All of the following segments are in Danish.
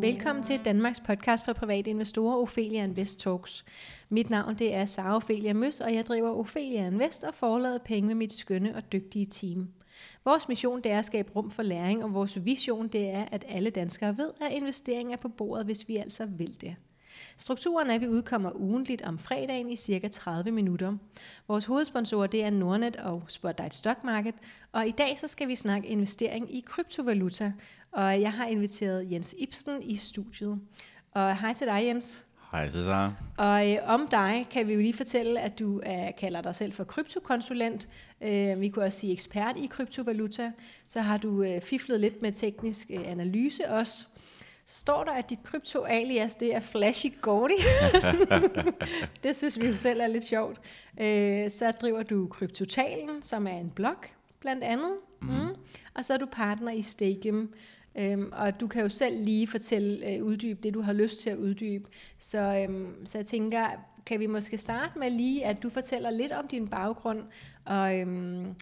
Velkommen til Danmarks podcast for private investorer, Ophelia Invest Talks. Mit navn det er Sara Ophelia Møs, og jeg driver Ophelia Invest og forlader penge med mit skønne og dygtige team. Vores mission det er at skabe rum for læring, og vores vision det er, at alle danskere ved, at investering er på bordet, hvis vi altså vil det. Strukturen er, at vi udkommer ugentligt om fredagen i cirka 30 minutter. Vores hovedsponsorer det er Nordnet og Spotlight Stock Market, og i dag så skal vi snakke investering i kryptovaluta, og jeg har inviteret Jens Ibsen i studiet. Og hej til dig, Jens. Hej Cesar. Og øh, om dig kan vi jo lige fortælle, at du er, kalder dig selv for kryptokonsulent. Øh, vi kunne også sige ekspert i kryptovaluta. Så har du øh, fiflet lidt med teknisk øh, analyse også. Så står der, at dit krypto-alias, det er Flashy Gordy. det synes vi jo selv er lidt sjovt. Øh, så driver du Kryptotalen, som er en blog, blandt andet. Mm. Mm. Og så er du partner i Stakem, Øhm, og du kan jo selv lige fortælle, øh, uddybe det, du har lyst til at uddybe. Så, øhm, så jeg tænker, kan vi måske starte med lige, at du fortæller lidt om din baggrund, og øhm,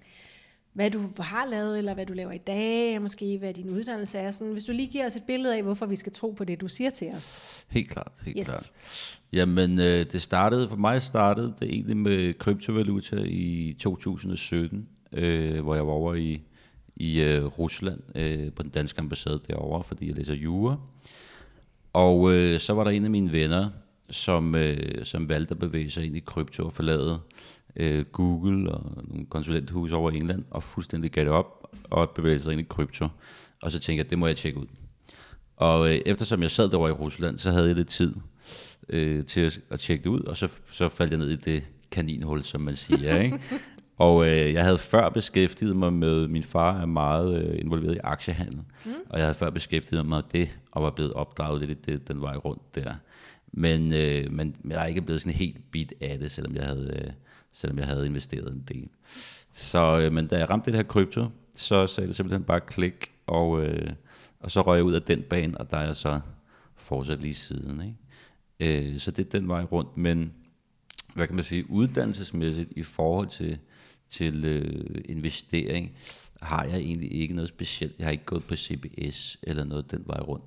hvad du har lavet, eller hvad du laver i dag, måske hvad din uddannelse er. Sådan, hvis du lige giver os et billede af, hvorfor vi skal tro på det, du siger til os. Helt klart, helt yes. klart. Jamen, øh, det startede, for mig startede det egentlig med kryptovaluta i 2017, øh, hvor jeg var over i i øh, Rusland øh, på den danske ambassade derovre, fordi jeg læser jura. Og øh, så var der en af mine venner, som, øh, som valgte at bevæge sig ind i krypto og forlade øh, Google og nogle konsulenthus over England og fuldstændig gav det op og bevæge sig ind i krypto. Og så tænkte jeg, det må jeg tjekke ud. Og øh, eftersom jeg sad derovre i Rusland, så havde jeg lidt tid øh, til at, at tjekke det ud, og så, så faldt jeg ned i det kaninhul, som man siger. Ikke? Og øh, jeg havde før beskæftiget mig med, min far er meget øh, involveret i aktiehandel, mm. og jeg havde før beskæftiget mig med det, og var blevet opdraget lidt i det, den vej rundt der. Men, øh, men jeg er ikke blevet sådan helt bit af det, selvom jeg havde, øh, selvom jeg havde investeret en del. Så øh, men da jeg ramte det her krypto, så sagde det simpelthen bare klik, og, øh, og så røg jeg ud af den bane, og der er jeg så fortsat lige siden. Ikke? Øh, så det er den vej rundt, men hvad kan man sige, uddannelsesmæssigt i forhold til til øh, investering, har jeg egentlig ikke noget specielt. Jeg har ikke gået på CBS eller noget den vej rundt.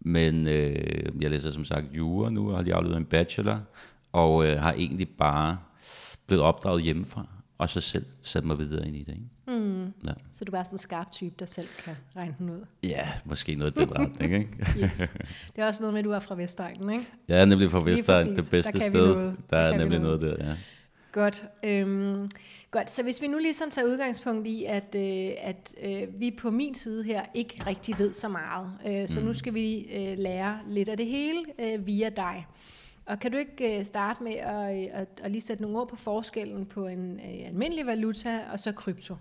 Men øh, jeg læser som sagt jura nu, og har lige afleveret en bachelor, og øh, har egentlig bare blevet opdraget hjemmefra, og så selv sat mig videre ind i det. Ikke? Mm. Ja. Så du er bare sådan en skarp type, der selv kan regne den ud? Ja, måske noget i den retning. Ikke? yes. Det er også noget med, at du er fra Vestegnen, ikke? Jeg er nemlig fra Vestegnen, det bedste der sted. Der, der er nemlig noget. noget der, ja. Godt. Øhm, godt. Så hvis vi nu ligesom tager udgangspunkt i, at, øh, at øh, vi på min side her ikke rigtig ved så meget, øh, så mm. nu skal vi øh, lære lidt af det hele øh, via dig. Og kan du ikke øh, starte med at, øh, at, at lige sætte nogle ord på forskellen på en øh, almindelig valuta og så krypto?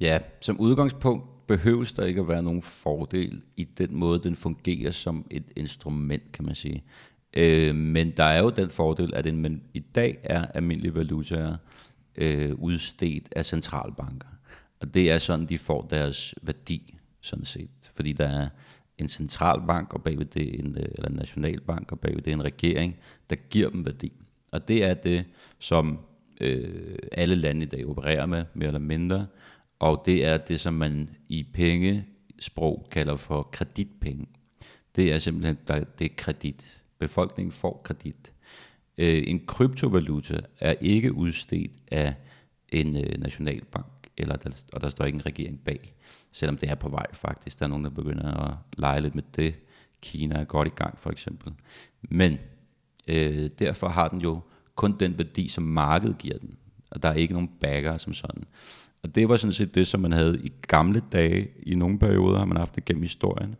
Ja, som udgangspunkt behøves der ikke at være nogen fordel i den måde, den fungerer som et instrument, kan man sige. Øh, men der er jo den fordel, at en, i dag er almindelige valutaer øh, udstedt af centralbanker. Og det er sådan, de får deres værdi, sådan set. Fordi der er en centralbank, og bagved det en, øh, eller en nationalbank, og bagved det en regering, der giver dem værdi. Og det er det, som øh, alle lande i dag opererer med, mere eller mindre. Og det er det, som man i pengesprog kalder for kreditpenge. Det er simpelthen, der, det er kredit befolkningen får kredit. Øh, en kryptovaluta er ikke udstedt af en øh, nationalbank, eller der, og der står ikke en regering bag, selvom det er på vej faktisk. Der er nogen, der begynder at lege lidt med det. Kina er godt i gang for eksempel. Men øh, derfor har den jo kun den værdi, som markedet giver den. Og der er ikke nogen backer som sådan. Og det var sådan set det, som man havde i gamle dage. I nogle perioder har man haft det gennem historien.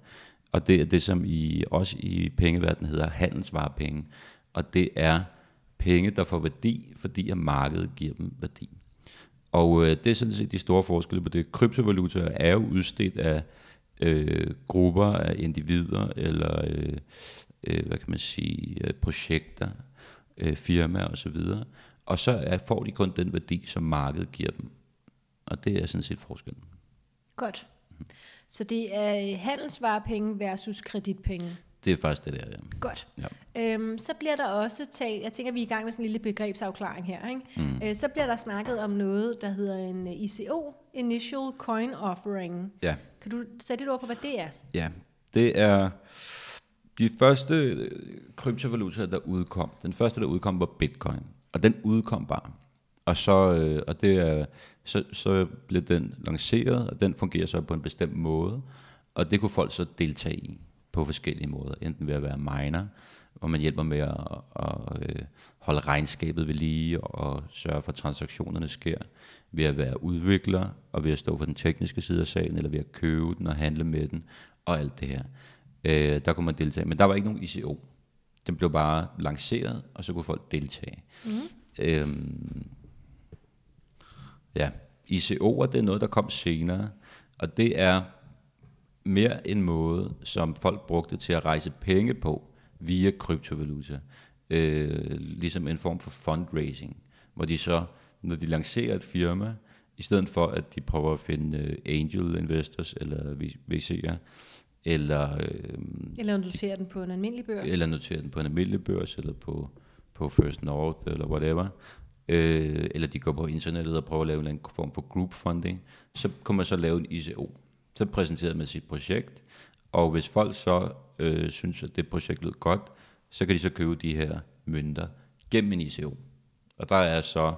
Og det er det, som i, også i pengeverdenen hedder handelsvarepenge. Og det er penge, der får værdi, fordi at markedet giver dem værdi. Og øh, det er sådan set de store forskelle på det. Kryptovalutaer er jo udstedt af øh, grupper af individer, eller øh, øh, hvad kan man sige, øh, projekter, øh, firmaer osv. Og så er, får de kun den værdi, som markedet giver dem. Og det er sådan set forskellen. Godt. Så det er øh, handelsvarepenge versus kreditpenge. Det er faktisk det der, ja. Godt. Ja. Øhm, så bliver der også talt, jeg tænker, vi er i gang med sådan en lille begrebsafklaring her, ikke? Mm. Øh, så bliver der snakket om noget, der hedder en ICO, Initial Coin Offering. Ja. Kan du sætte et ord på, hvad det er? Ja, det er De første øh, kryptovalutaer, der udkom, den første, der udkom, var bitcoin. Og den udkom bare. Og så, øh, og det er, så, så blev den lanceret, og den fungerer så på en bestemt måde. Og det kunne folk så deltage i på forskellige måder. Enten ved at være miner, hvor man hjælper med at, at, at holde regnskabet ved lige og sørge for, at transaktionerne sker. Ved at være udvikler, og ved at stå for den tekniske side af sagen, eller ved at købe den og handle med den, og alt det her. Øh, der kunne man deltage. Men der var ikke nogen ICO. Den blev bare lanceret, og så kunne folk deltage. Mm. Øhm, ja, ICO'er, det er noget, der kom senere, og det er mere en måde, som folk brugte til at rejse penge på via kryptovaluta. Øh, ligesom en form for fundraising, hvor de så, når de lancerer et firma, i stedet for at de prøver at finde uh, angel investors eller VC'er, eller, øh, eller notere den på en almindelig børs. Eller notere den på en almindelig børs, eller på, på First North, eller whatever. Øh, eller de går på internettet og prøver at lave en form for group funding. Så kan man så lave en ICO. Så præsenterede man sit projekt, og hvis folk så øh, synes, at det projekt lyder godt, så kan de så købe de her mønter gennem en ICO. Og der er så,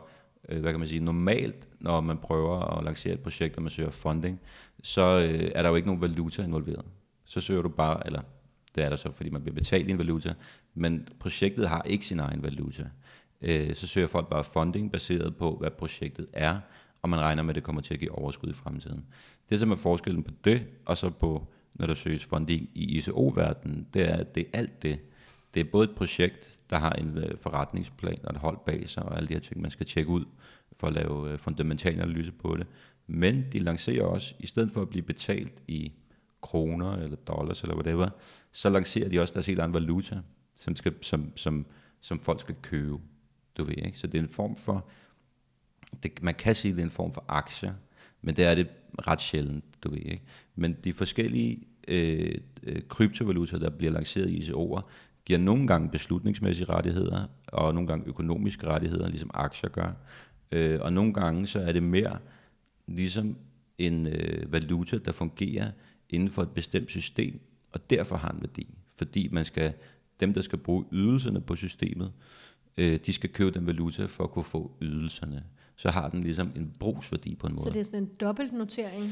øh, hvad kan man sige, normalt, når man prøver at lancere et projekt, og man søger funding, så øh, er der jo ikke nogen valuta involveret så søger du bare, eller det er der så, fordi man bliver betalt i en valuta, men projektet har ikke sin egen valuta. Øh, så søger folk bare funding baseret på, hvad projektet er, og man regner med, at det kommer til at give overskud i fremtiden. Det, som er forskellen på det, og så på, når der søges funding i ICO-verdenen, det er, at det er alt det. Det er både et projekt, der har en øh, forretningsplan og et hold bag sig, og alle de her ting, man skal tjekke ud for at lave øh, fundamental analyse på det. Men de lancerer også, i stedet for at blive betalt i kroner eller dollars eller whatever, så lancerer de også deres helt anden valuta, som, skal, som, som, som folk skal købe. Du ved, ikke? Så det er en form for, det, man kan sige, det er en form for aktie, men det er det ret sjældent, du ved. Ikke? Men de forskellige øh, øh kryptovalutaer, der bliver lanceret i ICO'er, giver nogle gange beslutningsmæssige rettigheder, og nogle gange økonomiske rettigheder, ligesom aktier gør. Øh, og nogle gange så er det mere ligesom en øh, valuta, der fungerer inden for et bestemt system, og derfor har en værdi. Fordi man skal, dem, der skal bruge ydelserne på systemet, øh, de skal købe den valuta for at kunne få ydelserne. Så har den ligesom en brugsværdi på en måde. Så det er sådan en dobbeltnotering?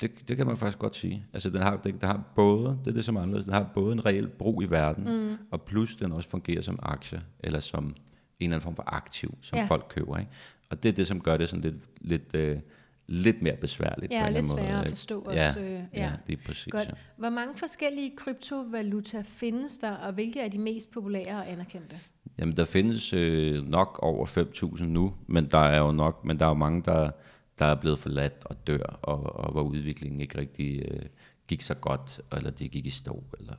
Det, det kan man faktisk godt sige. Altså den har, den, den har både, det er det som anderledes, den har både en reel brug i verden, mm. og plus den også fungerer som aktie, eller som en eller anden form for aktiv, som ja. folk køber. Ikke? Og det er det, som gør det sådan lidt, lidt øh, lidt mere besværligt. Ja, på en lidt sværere måde. at forstå ja, også. Øh, ja, ja, det er præcis. Godt. Ja. Hvor mange forskellige kryptovaluta findes der, og hvilke er de mest populære og anerkendte? Jamen, der findes øh, nok over 5.000 nu, men der er jo nok, men der er jo mange, der, der er blevet forladt og dør, og, og hvor udviklingen ikke rigtig øh, gik så godt, eller det gik i stå, eller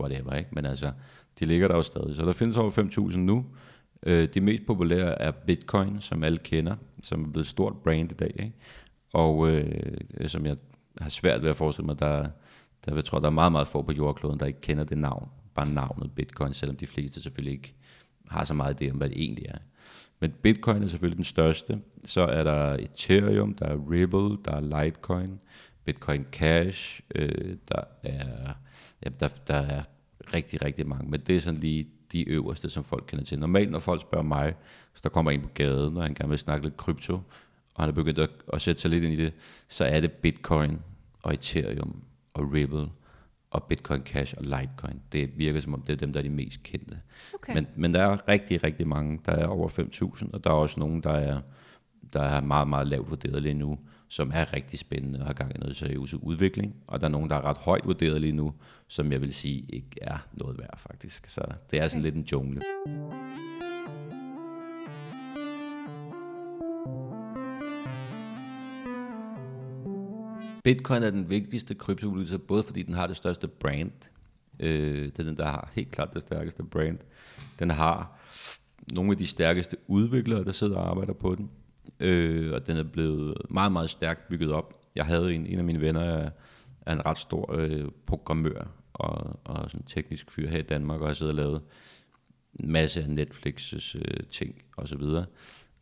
whatever, ikke? Men altså, de ligger der jo stadig. Så der findes over 5.000 nu. Øh, de mest populære er Bitcoin, som alle kender, som er blevet stort brand i dag, ikke? og øh, som jeg har svært ved at forestille mig, der, der jeg tror, der er meget, meget få på jordkloden, der ikke kender det navn, bare navnet Bitcoin, selvom de fleste selvfølgelig ikke har så meget idé om, hvad det egentlig er. Men Bitcoin er selvfølgelig den største. Så er der Ethereum, der er Ripple, der er Litecoin, Bitcoin Cash, øh, der er ja, der, der er rigtig, rigtig mange. Men det er sådan lige de øverste, som folk kender til. Normalt, når folk spørger mig, så der kommer en på gaden, når han gerne vil snakke lidt krypto, og han er begyndt at, at sætte sig lidt ind i det, så er det Bitcoin og Ethereum og Ripple og Bitcoin Cash og Litecoin. Det virker som om, det er dem, der er de mest kendte. Okay. Men, men der er rigtig, rigtig mange. Der er over 5.000, og der er også nogen, der er, der er meget, meget lavt vurderet lige nu, som er rigtig spændende og har gang i noget seriøs udvikling. Og der er nogen, der er ret højt vurderet lige nu, som jeg vil sige ikke er noget værd faktisk. Så det er sådan okay. lidt en jungle. Bitcoin er den vigtigste kryptovaluta, både fordi den har det største brand. Øh, det er den, der har helt klart det stærkeste brand. Den har nogle af de stærkeste udviklere, der sidder og arbejder på den. Øh, og den er blevet meget, meget stærkt bygget op. Jeg havde en, en af mine venner, er, er en ret stor øh, programmør og, og sådan teknisk fyr her i Danmark, og har siddet og lavet en masse af Netflix' øh, ting og så videre.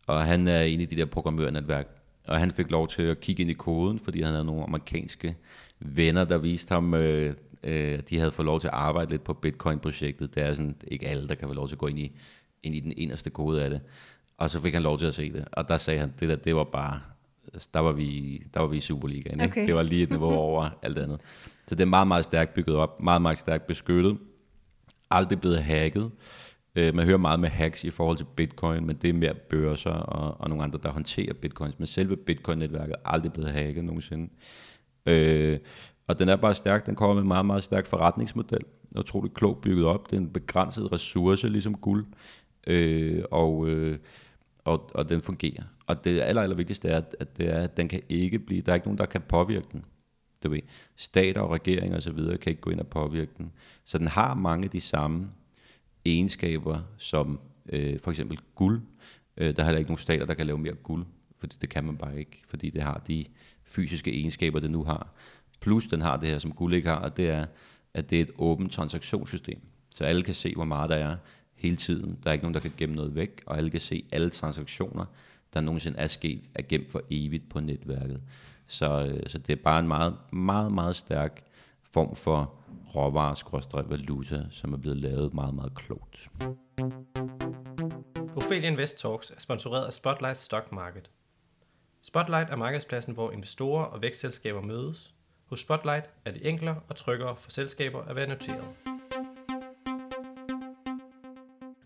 Og han er en af de der programmørnetværk, og han fik lov til at kigge ind i koden, fordi han havde nogle amerikanske venner, der viste ham øh, Øh, de havde fået lov til at arbejde lidt på Bitcoin-projektet. Det er sådan, ikke alle, der kan få lov til at gå ind i, ind i den inderste kode af det. Og så fik han lov til at se det. Og der sagde han, det der, det var bare, der var vi, der var vi i Superligaen. Ikke? Okay. Det var lige et niveau over alt andet. Så det er meget, meget stærkt bygget op, meget, meget stærkt beskyttet. Aldrig blevet hacket. Øh, man hører meget med hacks i forhold til bitcoin, men det er mere børser og, og nogle andre, der håndterer bitcoins. Men selve bitcoin-netværket er aldrig blevet hacket nogensinde. Øh, og den er bare stærk. Den kommer med en meget, meget stærk forretningsmodel. Utrolig utroligt klogt bygget op. Det er en begrænset ressource, ligesom guld. Øh, og, øh, og, og den fungerer. Og det aller, aller vigtigste er, at, at, det er, at den kan ikke blive, der er ikke nogen, der kan påvirke den. Du ved, stater og regeringer osv. kan ikke gå ind og påvirke den. Så den har mange af de samme egenskaber som øh, for eksempel guld. Øh, der er heller ikke nogen stater, der kan lave mere guld, fordi det kan man bare ikke, fordi det har de fysiske egenskaber, det nu har. Plus den har det her, som guld ikke har, og det er, at det er et åbent transaktionssystem. Så alle kan se, hvor meget der er hele tiden. Der er ikke nogen, der kan gemme noget væk, og alle kan se alle transaktioner, der nogensinde er sket, er gemt for evigt på netværket. Så, øh, så det er bare en meget, meget, meget stærk form for råvarer valuta, som er blevet lavet meget, meget klogt. Ophelia Invest Talks er sponsoreret af Spotlight Stock Market. Spotlight er markedspladsen, hvor investorer og vækstselskaber mødes. Hos Spotlight er det enklere og tryggere for selskaber at være noteret.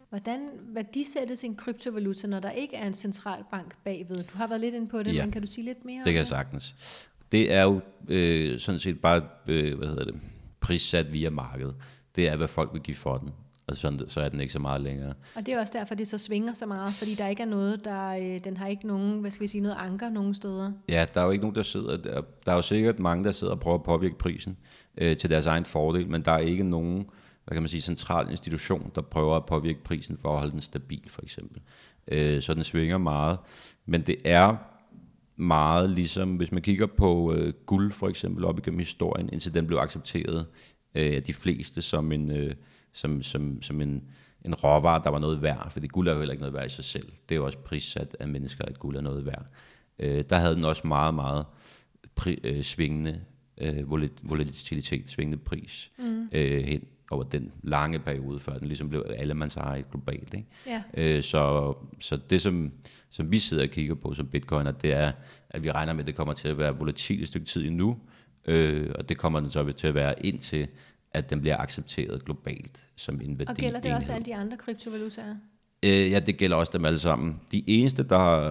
Hvordan værdisættes en kryptovaluta, når der ikke er en centralbank bagved? Du har været lidt inde på det, Ja. men kan du sige lidt mere Det kan jeg sagtens. Det er jo øh, sådan set bare, øh, hvad hedder det, prissat via markedet. Det er, hvad folk vil give for den. Og sådan, så er den ikke så meget længere. Og det er også derfor, det så svinger så meget, fordi der ikke er noget, der, øh, den har ikke nogen, hvad skal vi sige, noget anker nogen steder. Ja, der er jo ikke nogen, der sidder der. Der er jo sikkert mange, der sidder og prøver at påvirke prisen øh, til deres egen fordel, men der er ikke nogen, hvad kan man sige, central institution, der prøver at påvirke prisen for at holde den stabil, for eksempel. Øh, så den svinger meget. Men det er meget ligesom, hvis man kigger på øh, guld for eksempel op igennem historien, indtil den blev accepteret øh, af de fleste som en, øh, som, som, som en, en råvare, der var noget værd, fordi guld er jo heller ikke noget værd i sig selv. Det er jo også prissat af mennesker, at guld er noget værd. Øh, der havde den også meget, meget pri, øh, svingende øh, volat- volatilitet, svingende pris mm. øh, hen over den lange periode, før den ligesom blev allemandseje globalt. Ikke? Ja. Øh, så, så det, som, som vi sidder og kigger på som bitcoiner, det er, at vi regner med, at det kommer til at være volatilt et stykke tid endnu, øh, og det kommer den så til at være indtil, at den bliver accepteret globalt som en værdi. Og gælder det også alle de andre kryptovalutaer? Øh, ja, det gælder også dem alle sammen. De eneste, der,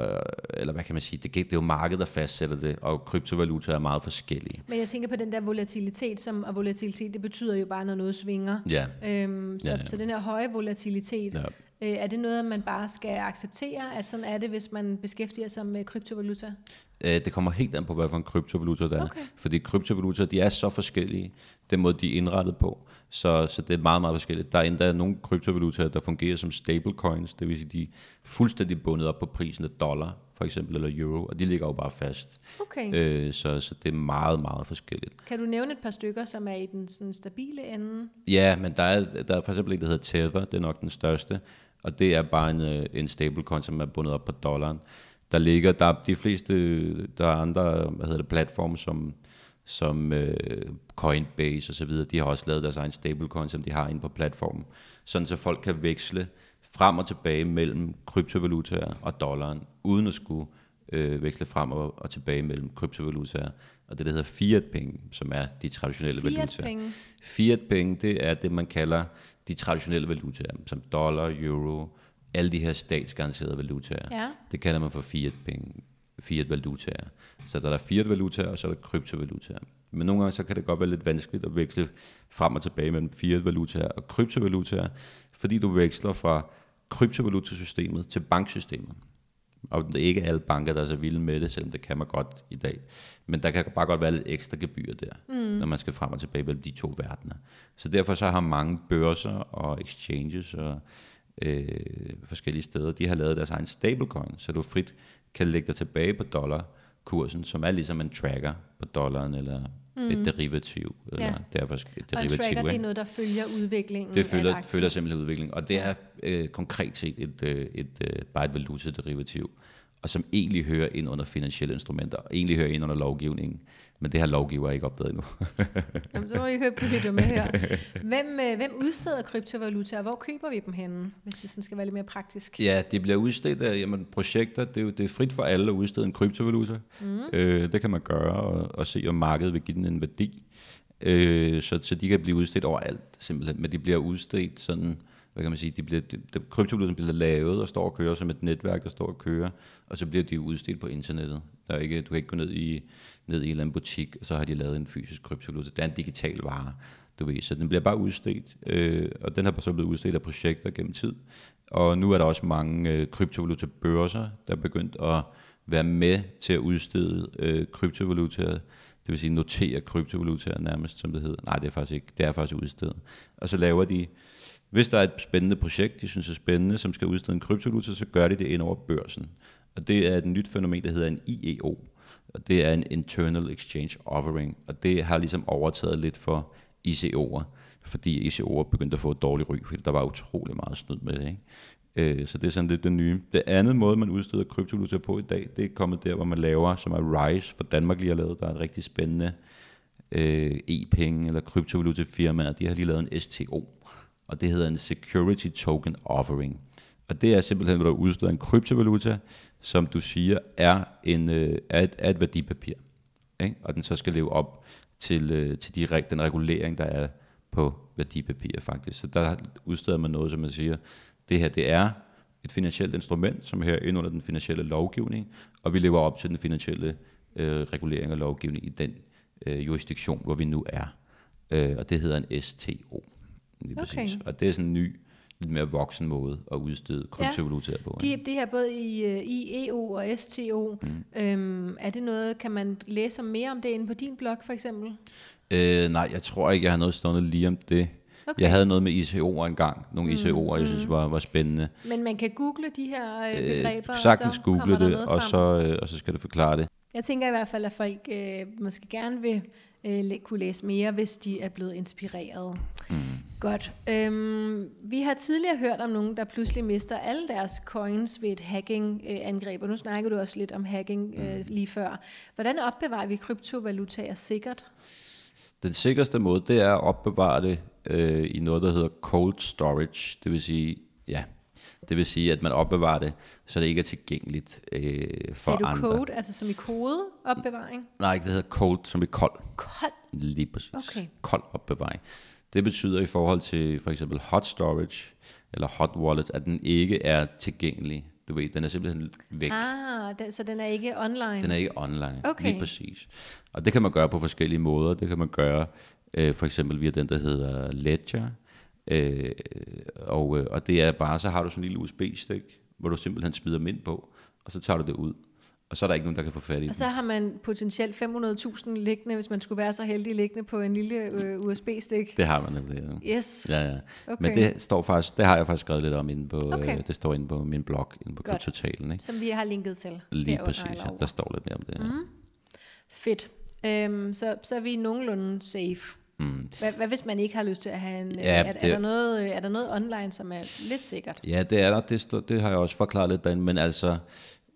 eller hvad kan man sige, det, det er jo markedet, der fastsætter det, og kryptovaluta er meget forskellige. Men jeg tænker på den der volatilitet, som, og volatilitet, det betyder jo bare, når noget svinger. Ja, Øhm, så, Ja, ja, så den her høje volatilitet, ja. Øh, er det noget, man bare skal acceptere, at sådan er det, hvis man beskæftiger sig med kryptovaluta? Øh, det kommer helt an på, hvad for en kryptovaluta der er. Okay. Fordi kryptovaluta, de er så forskellige, den måde, de er indrettet på. Så, så det er meget, meget forskelligt. Der er endda nogle kryptovalutaer, der fungerer som stablecoins, det vil sige, de er fuldstændig bundet op på prisen af dollar, for eksempel, eller euro, og de ligger jo bare fast. Okay. Øh, så, så det er meget, meget forskelligt. Kan du nævne et par stykker, som er i den sådan, stabile ende? Ja, men der er, der er for eksempel en, der hedder Tether, det er nok den største, og det er bare en, øh, en stablecoin, som er bundet op på dollaren. Der ligger, der er de fleste, der er andre, hvad hedder det, platforme, som, som øh, Coinbase og så videre, de har også lavet deres egen stablecoin, som de har inde på platformen, sådan så folk kan veksle frem og tilbage mellem kryptovalutaer og dollaren, uden at skulle øh, veksle frem og, og tilbage mellem kryptovalutaer, og det der hedder fiat-penge, som er de traditionelle valutaer. Fiat-penge. Fiat-penge, det er det, man kalder de traditionelle valutaer, som dollar, euro, alle de her statsgaranterede valutaer. Ja. Det kalder man for fiat-penge, fiat-valutaer. Så der er fiat-valutaer, og så er der kryptovalutaer. Men nogle gange så kan det godt være lidt vanskeligt at veksle frem og tilbage mellem fiat-valutaer og kryptovalutaer, fordi du veksler fra kryptovalutasystemet til banksystemet. Og det er ikke alle banker, der er så vilde med det, selvom det kan man godt i dag. Men der kan bare godt være lidt ekstra gebyr der, mm. når man skal frem og tilbage mellem de to verdener. Så derfor så har mange børser og exchanges og øh, forskellige steder, de har lavet deres egen stablecoin, så du frit kan lægge dig tilbage på dollarkursen, som er ligesom en tracker på dollaren, eller mm. et derivativ, eller Ja. derfor et Og en derivativ. tracker, det er ikke? noget, der følger udviklingen Det følger, følger simpelthen udviklingen, og det er øh, konkret set et, øh, et, øh, bare et valutaderivativ. Og som egentlig hører ind under finansielle instrumenter, og egentlig hører ind under lovgivningen. Men det har lovgiver ikke opdaget endnu. Jamen, så må I høre med her. Hvem, øh, hvem udsteder kryptovaluta, og hvor køber vi dem henne, hvis det sådan skal være lidt mere praktisk? Ja, det bliver udstedt af jamen, projekter. Det er, jo, det er frit for alle at udstede en kryptovaluta. Mm. Øh, det kan man gøre og, og se, om markedet vil give den en værdi. Øh, så, så de kan blive udstedt overalt, simpelthen. Men de bliver udstedt sådan hvad kan man sige, de bliver, de, de, kryptovalutaen bliver lavet og står og kører som et netværk, der står og kører, og så bliver de udstedt på internettet. Der er ikke, du kan ikke gå ned i, ned i en eller anden butik, og så har de lavet en fysisk kryptovaluta. Det er en digital vare, du ved, så den bliver bare udstedt, øh, og den har så blevet udstedt af projekter gennem tid. Og nu er der også mange øh, kryptovaluta-børser, der er begyndt at være med til at udstede øh, kryptovalutaer, det vil sige notere kryptovalutaer nærmest, som det hedder. Nej, det er faktisk ikke. Det er faktisk udstedet. Og så laver de hvis der er et spændende projekt, de synes er spændende, som skal udstede en kryptovaluta, så gør de det ind over børsen. Og det er et nyt fænomen, der hedder en IEO. Og det er en Internal Exchange Offering. Og det har ligesom overtaget lidt for ICO'er, fordi ICO'er begyndte at få et dårligt ry, fordi der var utrolig meget snyd med det. Ikke? Øh, så det er sådan lidt det nye. Det andet måde, man udsteder kryptovaluta på i dag, det er kommet der, hvor man laver, som er RISE, for Danmark lige har lavet, der er et rigtig spændende øh, e-penge eller kryptovalutafirmaer, de har lige lavet en STO, og det hedder en Security Token Offering. Og det er simpelthen, hvor du udsteder en kryptovaluta, som du siger er, en, øh, er, et, er et værdipapir. Ikke? Og den så skal leve op til, øh, til de, den regulering, der er på værdipapirer faktisk. Så der udsteder man noget, som man siger, det her det er et finansielt instrument, som her ind under den finansielle lovgivning, og vi lever op til den finansielle øh, regulering og lovgivning i den øh, jurisdiktion, hvor vi nu er. Øh, og det hedder en STO. Lige okay. præcis. Og det er sådan en ny, lidt mere voksen måde at udstede kryptovalutaer ja. på. De, det her både i, øh, i EU og STO, mm. øhm, er det noget, kan man læse mere om det inde på din blog for eksempel? Øh, nej, jeg tror ikke, jeg har noget stående lige om det. Okay. Jeg havde noget med ICO'er engang, nogle mm, ICO'er, jeg mm. synes var, var spændende. Men man kan google de her øh, øh begreber, øh, sagtens og så google det, og så, øh, og så skal du forklare det. Jeg tænker i hvert fald, at folk øh, måske gerne vil øh, kunne læse mere, hvis de er blevet inspireret. Mm. Godt. Øhm, vi har tidligere hørt om nogen, der pludselig mister alle deres coins ved et hacking-angreb, og nu snakker du også lidt om hacking øh, mm. lige før. Hvordan opbevarer vi kryptovalutaer sikkert? Den sikreste måde, det er at opbevare det øh, i noget, der hedder cold storage, det vil sige, ja, det vil sige, at man opbevarer det, så det ikke er tilgængeligt øh, for Siger du andre. code, altså som i kode opbevaring? Nej, det hedder cold, som i kold. Kold? Lige præcis. Okay. Kold opbevaring. Det betyder i forhold til for eksempel hot storage eller hot wallet, at den ikke er tilgængelig. Du ved, den er simpelthen væk. Ah, den, så den er ikke online? Den er ikke online, okay. lige præcis. Og det kan man gøre på forskellige måder. Det kan man gøre øh, for eksempel via den, der hedder Ledger, Øh, og, øh, og det er bare, så har du sådan en lille USB-stik, hvor du simpelthen smider dem ind på, og så tager du det ud. Og så er der ikke nogen, der kan få fat i Og så har man potentielt 500.000 liggende, hvis man skulle være så heldig liggende på en lille øh, USB-stik. Det har man nemlig, ja. Yes. Ja, ja. Okay. Men det, står faktisk, det har jeg faktisk skrevet lidt om inde på, okay. øh, det står inde på min blog, inde på Kryptotalen. Ikke? Som vi har linket til. Lige præcis, ja. der står lidt mere om det. Ja. Mm. Fedt. Øhm, så, så er vi nogenlunde safe. Mm. Hvad, hvad hvis man ikke har lyst til at have en... Ja, er, det, er, der noget, er der noget online, som er lidt sikkert? Ja, det er der. Det, det har jeg også forklaret lidt derinde. Men altså,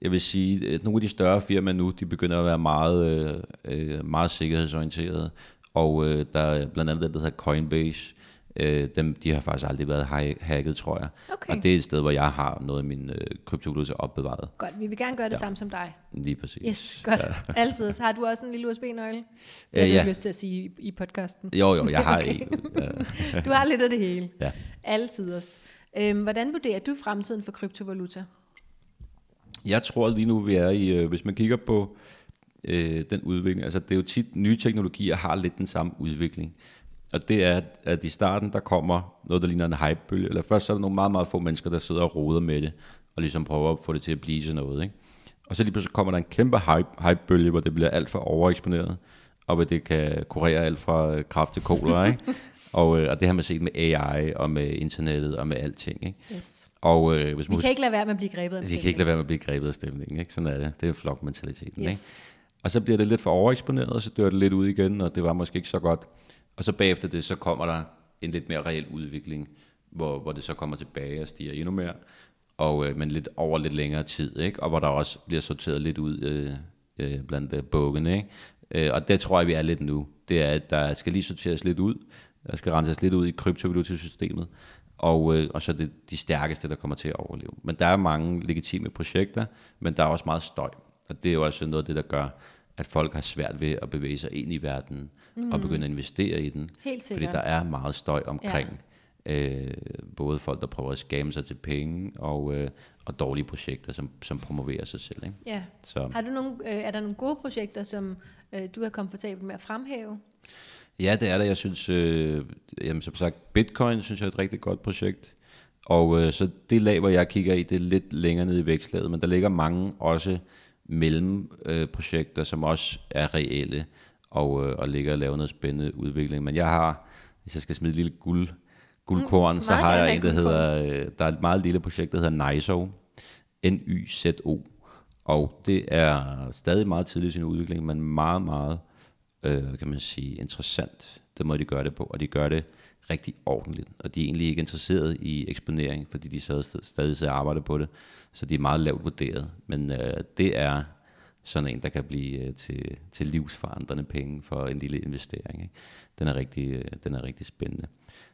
jeg vil sige, at nogle af de større firmaer nu, de begynder at være meget, øh, øh meget sikkerhedsorienterede. Og øh, der er blandt andet det, der hedder Coinbase, Øh, dem, de har faktisk aldrig været hacket, tror jeg. Okay. Og det er et sted, hvor jeg har noget af min øh, kryptovaluta opbevaret. Godt, vi vil gerne gøre det ja. samme som dig. Lige præcis. Yes, godt. Ja. Altid. Så har du også en lille USB-nøgle? Det har øh, ja. lyst til at sige i, i podcasten. Jo, jo, jeg har okay. en. du har lidt af det hele. Ja. Altid også. Øhm, hvordan vurderer du fremtiden for kryptovaluta? Jeg tror lige nu, vi er i, øh, hvis man kigger på øh, den udvikling, altså det er jo tit, nye teknologier har lidt den samme udvikling. Og det er, at i starten, der kommer noget, der ligner en hypebølge. Eller først så er der nogle meget, meget få mennesker, der sidder og roder med det, og ligesom prøver at få det til at blive sådan noget. Ikke? Og så lige pludselig kommer der en kæmpe hype, hypebølge, hvor det bliver alt for overeksponeret, og hvor det kan kurere alt fra øh, kraft til kolera, ikke? Og, øh, og det har man set med AI og med internettet og med alting. Ikke? Yes. Og, øh, hvis man vi kan ikke lade være med at blive grebet af stemningen. Vi kan ikke lade være med at blive grebet af stemningen. Ikke? Sådan er det. Det er flokmentaliteten. Yes. Ikke? Og så bliver det lidt for overeksponeret, og så dør det lidt ud igen, og det var måske ikke så godt. Og så bagefter det, så kommer der en lidt mere reel udvikling, hvor, hvor det så kommer tilbage og stiger endnu mere. og, øh, men lidt over lidt længere tid, ikke? og hvor der også bliver sorteret lidt ud øh, øh, blandt øh, bukkene. Ikke? Øh, og det tror jeg, vi er lidt nu. Det er, at der skal lige sorteres lidt ud, der skal renses lidt ud i kryptovalutasystemet, og, øh, og så er det de stærkeste, der kommer til at overleve. Men der er mange legitime projekter, men der er også meget støj. Og det er jo også noget af det, der gør, at folk har svært ved at bevæge sig ind i verdenen mm. og begynde at investere i den. Helt Fordi der er meget støj omkring øh, både folk, der prøver at skamme sig til penge, og, øh, og dårlige projekter, som, som promoverer sig selv. Ikke? Ja. Så, Har du nogle, øh, er der nogle gode projekter, som øh, du er komfortabel med at fremhæve? ja, det er det. Jeg synes, øh, jamen, som sagt, Bitcoin synes jeg er et rigtig godt projekt. Og øh, så det lag, hvor jeg kigger i, det er lidt længere nede i vækstlaget, men der ligger mange også mellemprojekter, øh, som også er reelle, og, øh, og ligger og laver noget spændende udvikling. Men jeg har, hvis jeg skal smide et lille guld, guldkorn, Mm, så har jeg en, der hedder, øh, der er et meget lille projekt, der hedder NYZO, N-Y-Z-O, og det er stadig meget tidligt i sin udvikling, men meget, meget, øh, kan man sige, interessant, den måde de gør det på, og de gør det rigtig ordentligt, og de er egentlig ikke interesseret i eksponering, fordi de stadig, stadig sidder og arbejder på det, så de er meget lavt vurderet, men øh, det er sådan en, der kan blive øh, til, til livsforandrende penge for en lille investering. Ikke? Den, er rigtig, øh, den er rigtig spændende.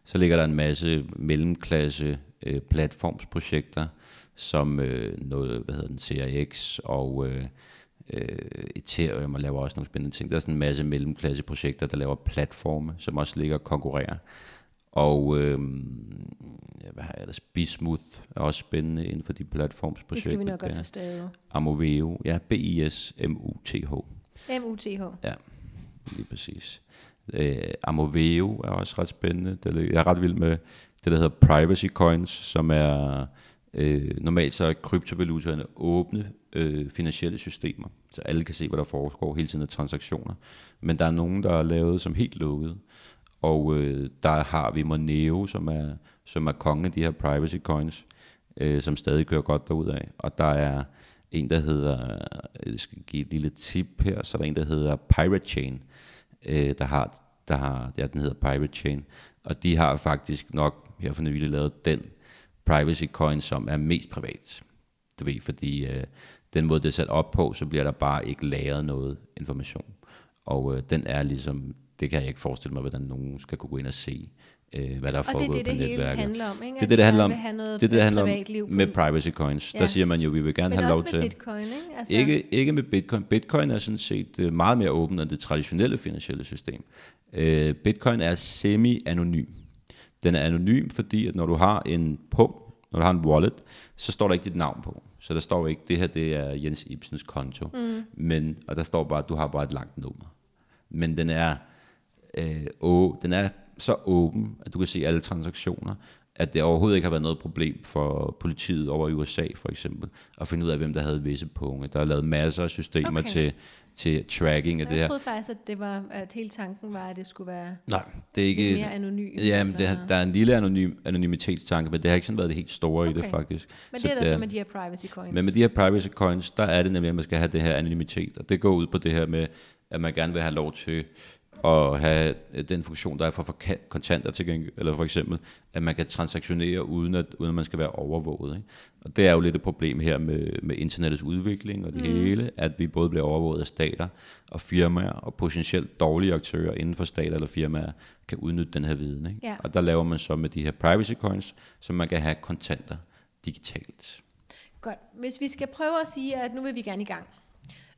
Så ligger der en masse mellemklasse øh, platformsprojekter, som øh, noget, hvad hedder den, CRX og øh, øh, Ethereum, og laver også nogle spændende ting. Der er sådan en masse mellemklasse projekter, der laver platforme, som også ligger og konkurrerer. Og øh, hvad har jeg ellers? Bismuth er også spændende inden for de platformsprojekter. Det skal vi nok der. også. Amoveo, ja, B-I-S-M-U-T-H. M-U-T-H. Ja, lige præcis. Øh, Amoveo er også ret spændende. Jeg er ret vild med det, der hedder privacy coins, som er øh, normalt så er kryptovalutaerne åbne øh, finansielle systemer, så alle kan se, hvad der foregår hele tiden af transaktioner. Men der er nogen, der er lavet som helt lukket, og øh, der har vi Monero, som er, som er kongen af de her privacy coins, øh, som stadig kører godt derud af. Og der er en, der hedder, øh, jeg skal give et lille tip her, så er der en, der hedder Pirate Chain, øh, der har, der har, ja, den hedder Pirate Chain, og de har faktisk nok her for nylig lavet den privacy coin, som er mest privat. Du ved, fordi øh, den måde, det er sat op på, så bliver der bare ikke lagret noget information. Og øh, den er ligesom, det kan jeg ikke forestille mig, hvordan nogen skal kunne gå ind og se, øh, hvad der er Og det er foregået det, på det hele netværket. handler om, ikke? Det er det, det handler om. Det det, det handler om med på- privacy coins. Ja. Der siger man jo, vi vil gerne Men have lov også til... med bitcoin, ikke? Altså, Ikke, ikke med bitcoin. Bitcoin er sådan set øh, meget mere åben end det traditionelle finansielle system. Øh, bitcoin er semi-anonym. Den er anonym, fordi at når du har en punkt, når du har en wallet, så står der ikke dit navn på. Så der står ikke, det her det er Jens Ibsens konto. Mm. Men, og der står bare, at du har bare et langt nummer. Men den er, øh, å, den er så åben, at du kan se alle transaktioner, at det overhovedet ikke har været noget problem for politiet over i USA for eksempel, at finde ud af, hvem der havde visse punkter. Der er lavet masser af systemer okay. til, til tracking af det jeg her. troede faktisk, at, det var, at hele tanken var, at det skulle være Nej, det er ikke... mere anonymt. Ja, men det, der er en lille anonym, anonymitetstanke, men det har ikke sådan været det helt store okay. i det faktisk. Men Så det er der så med de her privacy coins. Men med de her privacy coins, der er det nemlig, at man skal have det her anonymitet, og det går ud på det her med, at man gerne vil have lov til at have den funktion, der er for, kontanter til eller for eksempel, at man kan transaktionere uden at, uden at man skal være overvåget. Ikke? Og det er jo lidt et problem her med, med internettets udvikling og det mm. hele, at vi både bliver overvåget af stater og firmaer, og potentielt dårlige aktører inden for stater eller firmaer kan udnytte den her viden. Ikke? Ja. Og der laver man så med de her privacy coins, så man kan have kontanter digitalt. Godt. Hvis vi skal prøve at sige, at nu vil vi gerne i gang.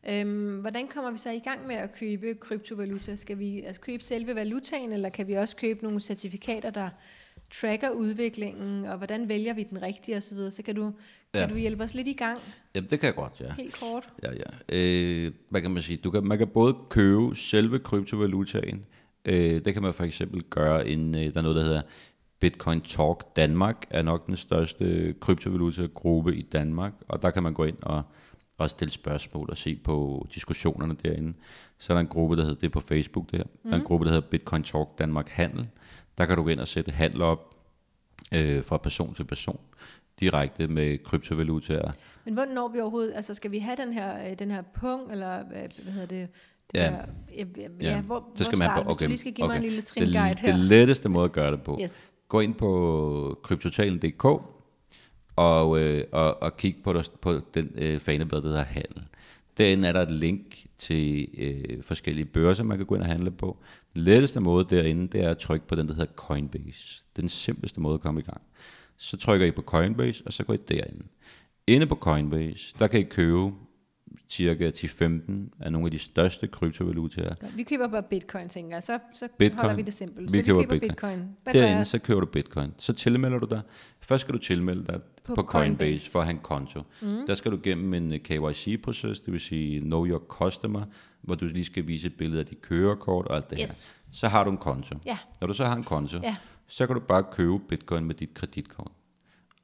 Øhm, hvordan kommer vi så i gang med at købe kryptovaluta? Skal vi altså, købe selve valutaen, eller kan vi også købe nogle certifikater, der tracker udviklingen, og hvordan vælger vi den rigtige osv.? Så, så kan, du, kan Ja. du hjælpe os lidt i gang, Jamen, det kan jeg godt, ja. helt kort? Ja, ja. Øh, hvad kan man sige? Du kan, man kan både købe selve kryptovalutaen. Øh, det kan man for eksempel gøre en, øh, der er noget, der hedder Bitcoin Talk Danmark, er nok den største kryptovaluta-gruppe i Danmark, og der kan man gå ind og, og stille spørgsmål og se på diskussionerne derinde. Så er der en gruppe, der hedder, det på Facebook der, der er en gruppe, der hedder Bitcoin Talk Danmark Handel. Der kan du gå ind og sætte handel op øh, fra person til person, direkte med kryptovalutaer. Men hvordan når vi overhovedet, altså skal vi have den her, øh, den her punkt, eller hvad, hvad hedder det? det Ja. der, ja, ja, ja, hvor, hvor skal man starter, på. Hvis du Okay, lige skal give mig en okay. lille tringuide det, her. Det letteste måde at gøre det på. Yes. Gå ind på kryptotalen.dk, og, øh, og, og kigge på, der, på den øh, faneblad, der hedder handel. Derinde er der et link til øh, forskellige børser, man kan gå ind og handle på. Den letteste måde derinde, det er at trykke på den, der hedder Coinbase. Den simpleste måde at komme i gang. Så trykker I på Coinbase, og så går I derinde. Inde på Coinbase, der kan I købe cirka 10-15 af nogle af de største kryptovalutaer. Vi køber bare bitcoin, tænker jeg. Så, så Bitcoin. holder vi det simpelt. Vi så vi køber bitcoin. bitcoin. Hvad Derinde, så køber du bitcoin. Så tilmelder du dig. Først skal du tilmelde dig På på, Coinbase, Coinbase. for at have en konto. Mm. Der skal du gennem en øh, KYC-proces, det vil sige Know Your Customer, hvor du lige skal vise et billede af dit kørekort og alt det Yes. her. Så har du en konto. Ja. Når du så har en konto, Ja. så kan du bare købe bitcoin med dit kreditkort.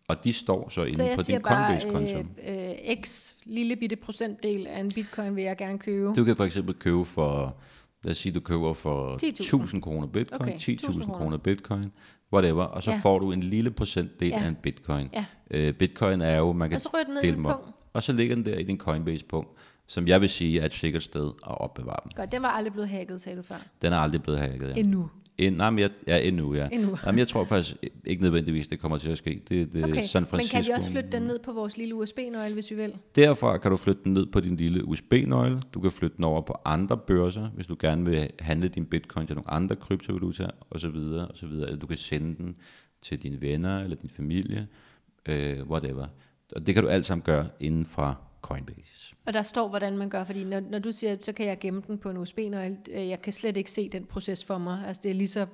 Og de står så inde Så på din Coinbase-konto. øh, øh, x lille bitte procentdel af en bitcoin vil jeg gerne købe. Du kan for eksempel købe for, lad os sige, du køber for 10.000. 1000 kroner bitcoin, Okay, okay, 1000 10.000 kroner bitcoin, whatever, og så Ja. får du en lille procentdel Ja. af en bitcoin. Ja. Øh, bitcoin er jo, man kan Og så ned dele dem op. Og så ligger den der i din Coinbase-punkt, som jeg vil sige er et sikkert sted at opbevare den. Godt, den var aldrig blevet hacket, sagde du før. Den er aldrig blevet hacket. Ja. Endnu. En, nej, men jeg, ja, endnu, ja. Endnu. Jamen, jeg tror faktisk ikke nødvendigvis, det kommer til at ske. Det, det Okay, San men Francisco. kan vi også flytte den ned på vores lille USB-nøgle, hvis vi vil? Derfra kan du flytte den ned på din lille USB-nøgle. Du kan flytte den over på andre børser, hvis du gerne vil handle din bitcoin til nogle andre kryptovalutaer osv. osv. Eller du kan sende den til dine venner eller din familie, øh, whatever. Og det kan du alt sammen gøre inden fra Coinbase. Og der står, hvordan man gør, fordi når, når du siger, så kan jeg gemme den på en USB-nøgle, øh, jeg kan slet ikke se den proces for mig. Altså det er lige så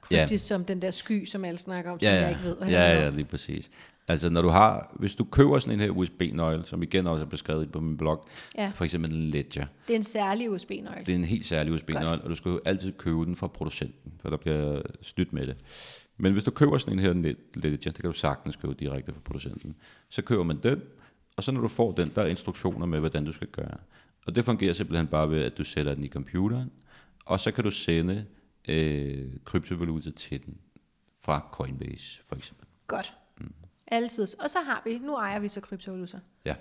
kryptisk som den der sky, som alle snakker om, som jeg ikke ved, hvad ja, ja, om. lige præcis. Altså når du har, hvis du køber sådan en her USB-nøgle, som igen også er beskrevet på min blog, Ja. for eksempel en Ledger, Det er en særlig USB-nøgle. Det er en helt særlig USB-nøgle, og du skal jo altid købe den fra producenten, for der bliver snydt med det. Men hvis du køber sådan en her Ledger, det kan du sagtens købe direkte fra producenten, så køber man den, og så når du får den, der er instruktioner med, hvordan du skal gøre. Og det fungerer simpelthen bare ved, at du sætter den i computeren, og så kan du sende øh, kryptovaluta til den fra Coinbase, for eksempel. Godt. Altid. Og så har vi, nu ejer vi så kryptovaluta. Ja.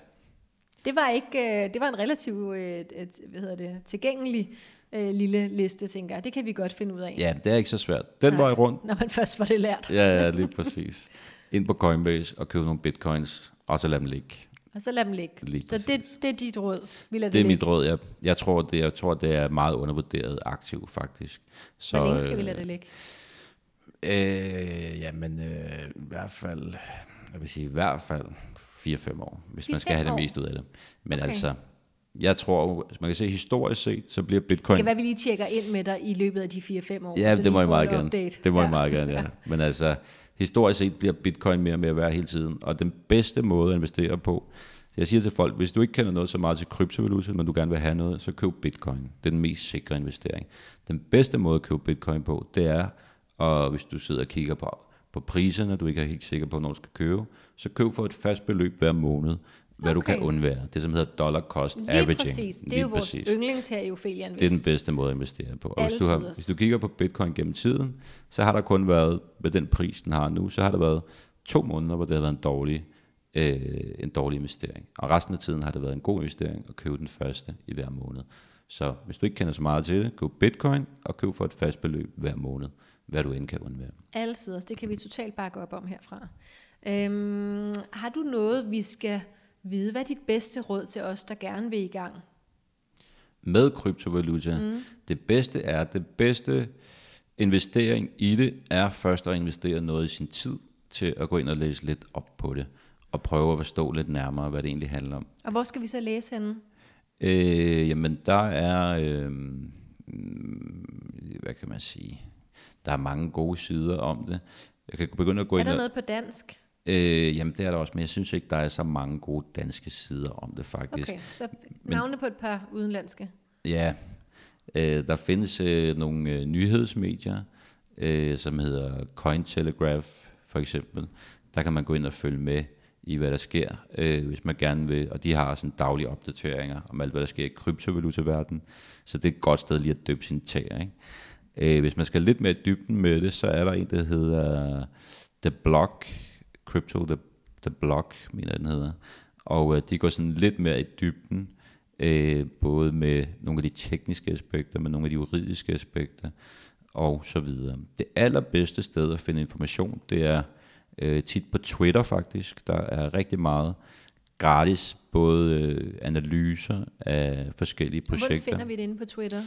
Det var ikke, øh, det var en relativt, øh, hvad hedder det, tilgængelig øh, lille liste, tænker jeg. Det kan vi godt finde ud af. ja, det er ikke så svært. Den Nej. var i rundt, Når man først får det lært. Ja, ja, lige præcis. Ind på Coinbase og købe nogle bitcoins, og så lad dem ligge. Og så lad dem ligge. Lige så det, præcis. det er dit råd. Vi lader Det er ligge. mit råd. Jeg, jeg, tror, det, jeg tror, det er meget undervurderet aktiv, faktisk. Så, Hvor længe skal vi lade det ligge? Øh, jamen, øh, i hvert fald, jeg vil sige, i hvert fald 4-5 år, hvis man 4-5 skal have det mest ud af det. Men Okay. altså, jeg tror, man kan se historisk set, så bliver Det bitcoin... kan være, vi lige tjekker ind med dig i løbet af de 4-5 år. Ja, det må jeg meget et gerne. update. Det må ja. jeg meget gerne, ja. Men altså, historisk set bliver bitcoin mere og mere værd hele tiden. Og den bedste måde at investere på, så jeg siger til folk, hvis du ikke kender noget så meget til kryptovaluta, men du gerne vil have noget, så køb bitcoin. Det er den mest sikre investering. Den bedste måde at købe bitcoin på, det er, og hvis du sidder og kigger på, på priserne, du ikke er helt sikker på, når du skal købe, så køb for et fast beløb hver måned, hvad okay. du kan undvære. Det som hedder dollar cost Lige averaging. præcis. Det er Lige jo vores præcis. yndlings her i Ophelia Invest. Det er den bedste måde at investere på. Og hvis du, har, hvis du kigger på bitcoin gennem tiden, så har der kun været, med den pris, den har nu, så har der været to måneder, hvor det har været en dårlig, øh, en dårlig investering. Og resten af tiden har det været en god investering at købe den første i hver måned. Så hvis du ikke kender så meget til det, køb bitcoin og køb for et fast beløb hver måned, hvad du end kan undvære. Altid. Det kan vi totalt bakke op om herfra. Øhm, har du noget, vi skal vide? Hvad er dit bedste råd til os, der gerne vil i gang? med kryptovaluta. Mm. Det bedste er, det bedste investering i det, er først at investere noget i sin tid til at gå ind og læse lidt op på det, og prøve at forstå lidt nærmere, hvad det egentlig handler om. Og hvor skal vi så læse henne? Øh, jamen, der er, øh, hvad kan man sige, der er mange gode sider om det. Jeg kan begynde at gå Er ind der og... noget på dansk? Øh, jamen, det er der også, men jeg synes ikke, der er så mange gode danske sider om det, faktisk. Okay, så navne på et par udenlandske. Ja, øh, der findes øh, nogle øh, nyhedsmedier, øh, som hedder Cointelegraph for eksempel. Der kan man gå ind og følge med i, hvad der sker, øh, hvis man gerne vil. Og de har sådan daglige opdateringer om alt, hvad der sker i kryptovalutaverdenen. Så det er et godt sted lige at døbe sine tæer. Ikke? Øh, hvis man skal lidt mere i dybden med det, så er der en, der hedder The Block, Crypto The, The Block, mener jeg, den hedder. Og øh, de går sådan lidt mere i dybden, øh, både med nogle af de tekniske aspekter, med nogle af de juridiske aspekter, og så videre. Det allerbedste sted at finde information, det er Øh, tit på Twitter faktisk. Der er rigtig meget gratis, både øh, analyser af forskellige projekter. Hvor finder vi det inde på Twitter?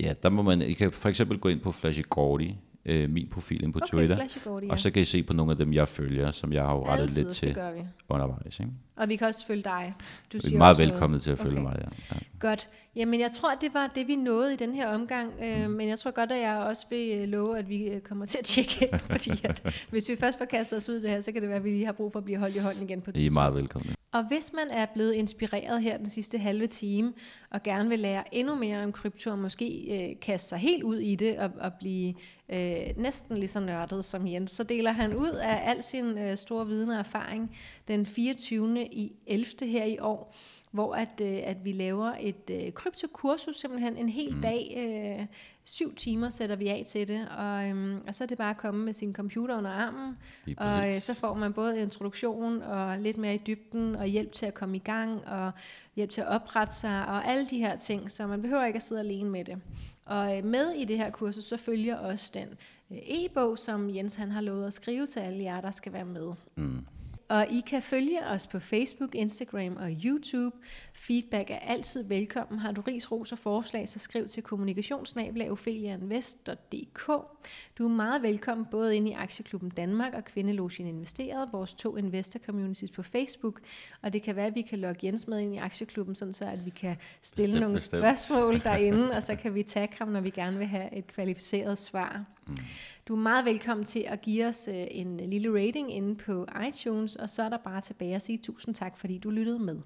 Ja, der må man, I kan for eksempel gå ind på Flashy Gordy, øh, min profil ind på Okay, Twitter, ja. og så kan I se på nogle af dem, jeg følger, som jeg har jo rettet Altid, lidt til det gør vi. undervejs. Ikke? Og vi kan også følge dig. Du I siger er meget velkomne til at følge Okay. mig. Ja. Ja. Godt. Jamen, jeg tror, det var det, vi nåede i den her omgang. Øh, men jeg tror godt, at jeg også vil øh, love, at vi øh, kommer til at tjekke ind. fordi at, hvis vi først får kastet os ud i det her, så kan det være, at vi lige har brug for at blive holdt i hånden igen på et I er tidspunkt. meget velkomne. Og hvis man er blevet inspireret her den sidste halve time, og gerne vil lære endnu mere om krypto, og måske øh, kaste sig helt ud i det, og, og blive øh, næsten lige så nørdet som Jens, så deler han ud af al sin øh, store viden og erfaring den 24. i 11. her i år, hvor at, øh, at vi laver et øh, kryptokursus, simpelthen en hel mm. dag, øh, syv timer sætter vi af til det, og, øhm, og så er det bare at komme med sin computer under armen, og øh, så får man både introduktion og lidt mere i dybden, og hjælp til at komme i gang, og hjælp til at oprette sig, og alle de her ting, så man behøver ikke at sidde alene med det. Og øh, med i det her kursus, så følger også den øh, e-bog, som Jens han har lovet at skrive til alle jer, der skal være med. Mm. Og I kan følge os på Facebook, Instagram og YouTube. Feedback er altid velkommen. Har du ris, ros og forslag, så skriv til kommunikationsnabelag.ofeliainvest.dk. Du er meget velkommen både ind i Aktieklubben Danmark og Kvindelogien Investeret, vores to investor communities på Facebook. Og det kan være, at vi kan logge Jens med ind i Aktieklubben, sådan så at vi kan stille Bestemt, nogle bestemt. spørgsmål derinde, og så kan vi tage ham, når vi gerne vil have et kvalificeret svar. Mm. Du er meget velkommen til at give os øh, en lille rating inde på iTunes, og så er der bare tilbage at sige tusind tak, fordi du lyttede med.